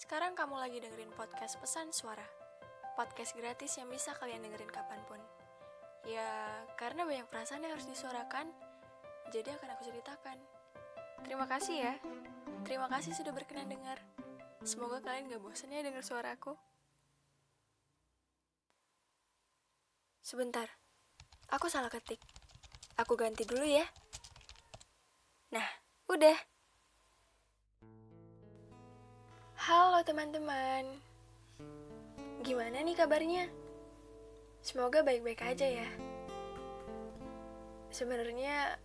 Sekarang kamu lagi dengerin podcast Pesan Suara. Podcast gratis yang bisa kalian dengerin kapan pun. Ya, karena banyak perasaan yang harus disuarakan, jadi akan aku ceritakan. Terima kasih ya. Terima kasih sudah berkenan dengar. Semoga kalian gak bosan ya dengar suaraku. Sebentar, aku salah ketik. Aku ganti dulu ya. Nah, udah. Teman-teman. Gimana nih kabarnya? Semoga baik-baik aja ya. Sebenarnya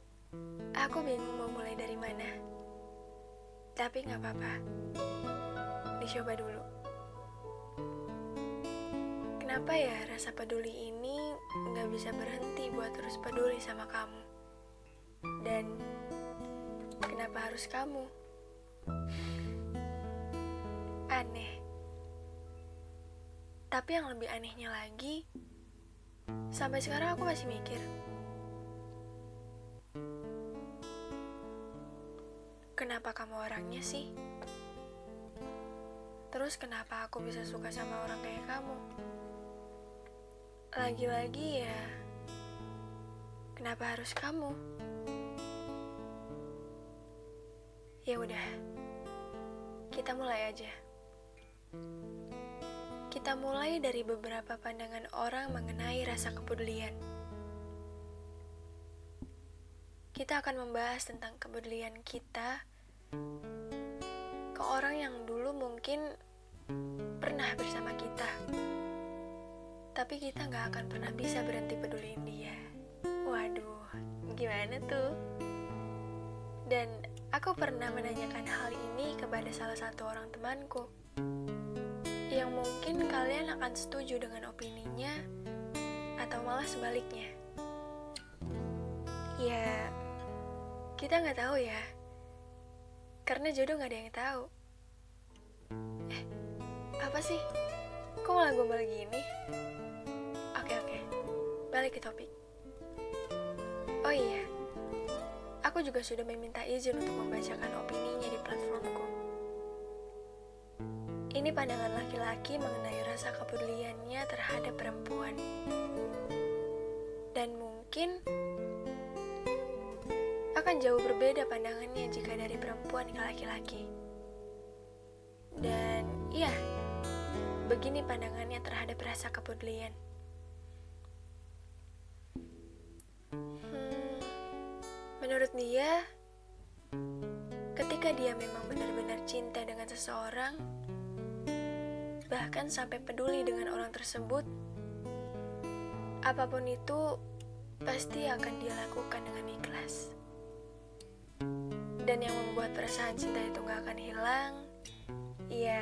aku bingung mau mulai dari mana. Tapi nggak apa-apa. Dicoba dulu. Kenapa ya rasa peduli ini nggak bisa berhenti buat terus peduli sama kamu? Dan kenapa harus kamu? Tapi yang lebih anehnya lagi, sampai sekarang aku masih mikir. Kenapa kamu orangnya sih? Terus kenapa aku bisa suka sama orang kayak kamu? Lagi-lagi ya, kenapa harus kamu? Ya udah, kita mulai aja. Kita mulai dari beberapa pandangan orang mengenai rasa kepedulian. Kita akan membahas tentang kepedulian kita ke orang yang dulu mungkin pernah bersama kita. Tapi kita nggak akan pernah bisa berhenti peduliin dia. Waduh, gimana tuh? Dan aku pernah menanyakan hal ini kepada salah satu orang temanku. Yang mungkin kalian akan setuju dengan opininya atau malah sebaliknya. Ya, kita nggak tahu ya. Karena jodoh nggak ada yang tahu. Eh, apa sih? Kok malah gombal gini? Oke oke, balik ke topik. Oh iya, aku juga sudah meminta izin untuk membacakan opininya di platformku. Ini pandangan laki-laki mengenai rasa kepeduliannya terhadap perempuan. Dan mungkin akan jauh berbeda pandangannya jika dari perempuan ke laki-laki. Dan iya, begini pandangannya terhadap rasa kepedulian. Hmm, menurut dia, ketika dia memang benar-benar cinta dengan seseorang, bahkan sampai peduli dengan orang tersebut, apa pun itu pasti akan dia lakukan dengan ikhlas. Dan yang membuat perasaan cinta itu gak akan hilang, ya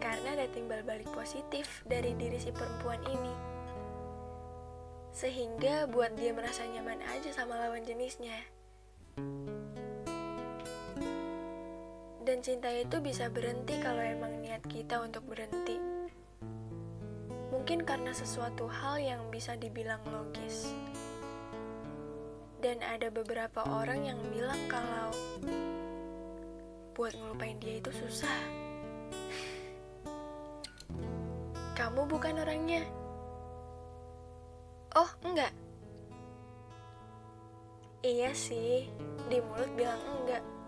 karena ada timbal balik positif dari diri si perempuan ini. Sehingga buat dia merasa nyaman aja sama lawan jenisnya. Dan cinta itu bisa berhenti kalau emang niat kita untuk berhenti. Mungkin karena sesuatu hal yang bisa dibilang logis. Dan ada beberapa orang yang bilang kalau buat ngelupain dia itu susah. Kamu bukan orangnya. Oh, enggak. Iya sih, di mulut bilang enggak.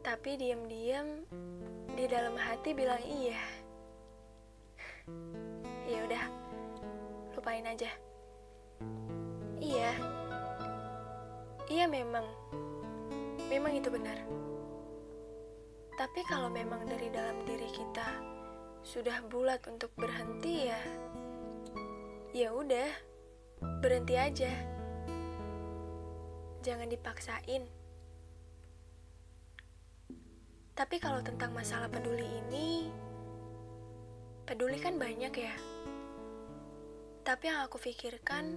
Tapi diam-diam di dalam hati bilang iya. Ya udah, lupain aja. Iya. Iya memang. Memang itu benar. Tapi kalau memang dari dalam diri kita sudah bulat untuk berhenti ya, ya udah, berhenti aja. Jangan dipaksain. Tapi kalau tentang masalah peduli ini, peduli kan banyak ya. Tapi yang aku pikirkan,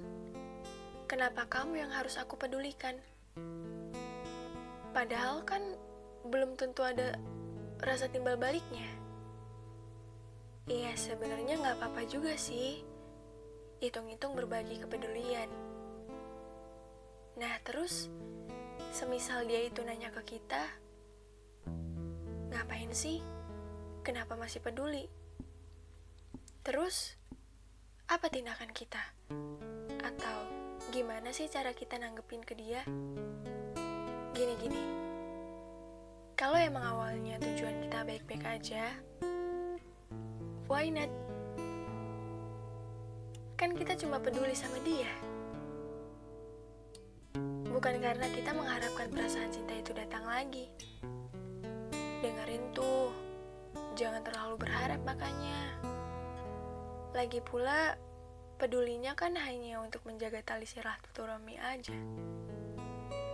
kenapa kamu yang harus aku pedulikan? Padahal kan belum tentu ada rasa timbal baliknya. Iya, sebenarnya nggak apa-apa juga sih. Hitung-hitung berbagi kepedulian. Nah, terus semisal dia itu nanya ke kita, ngapain sih? kenapa masih peduli? Terus, apa tindakan kita? Atau gimana sih cara kita nanggepin ke dia? Gini-gini, kalau emang awalnya tujuan kita baik-baik aja, why not? Kan kita cuma peduli sama dia. Bukan karena kita mengharapkan perasaan cinta itu datang lagi. Dengerin tuh, jangan terlalu berharap makanya. Lagi pula, pedulinya kan hanya untuk menjaga tali silaturahmi aja.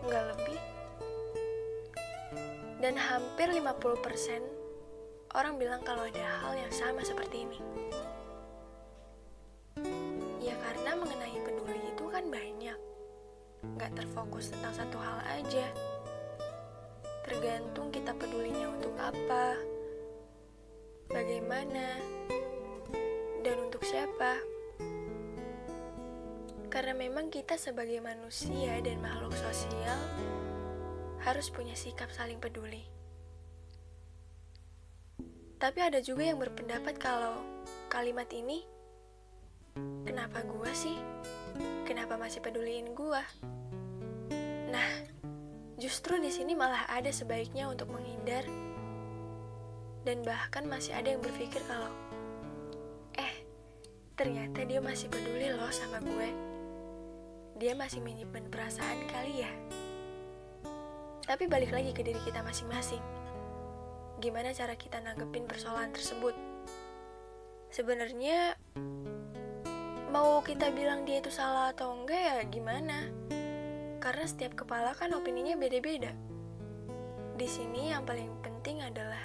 Nggak lebih. Dan hampir 50% orang bilang kalau ada hal yang sama seperti ini. Ya karena mengenai peduli itu kan banyak. Nggak terfokus tentang satu hal aja. Tergantung kita pedulinya untuk apa, bagaimana, dan untuk siapa. Karena memang kita sebagai manusia dan makhluk sosial harus punya sikap saling peduli. Tapi ada juga yang berpendapat kalau kalimat ini, kenapa gua sih? Kenapa masih peduliin gua? Nah, Justru di sini malah ada sebaiknya untuk menghindar dan bahkan masih ada yang berpikir kalau eh ternyata dia masih peduli loh sama gue. Dia masih menyimpan perasaan kali ya. Tapi balik lagi ke diri kita masing-masing. Gimana cara kita nanggepin persoalan tersebut? Sebenarnya mau kita bilang dia itu salah atau enggak ya gimana? Karena setiap kepala kan opininya beda-beda. Di sini yang paling penting adalah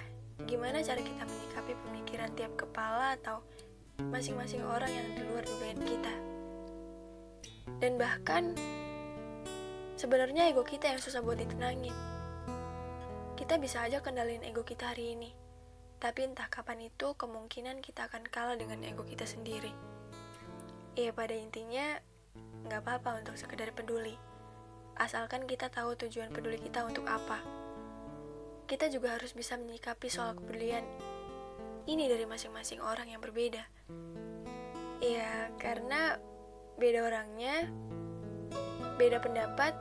gimana cara kita menyikapi pemikiran tiap kepala atau masing-masing orang yang di luar dugaan kita. Dan bahkan sebenarnya ego kita yang susah buat ditenangin. Kita bisa aja kendalin ego kita hari ini, tapi entah kapan itu kemungkinan kita akan kalah dengan ego kita sendiri. Ya pada intinya nggak apa-apa untuk sekedar peduli asalkan kita tahu tujuan peduli kita untuk apa. Kita juga harus bisa menyikapi soal kepedulian ini dari masing-masing orang yang berbeda. Ya, karena beda orangnya, beda pendapat,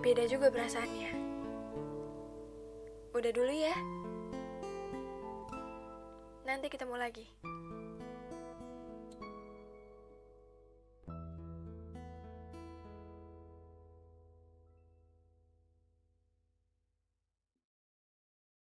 beda juga perasaannya. Udah dulu ya. Nanti ketemu lagi.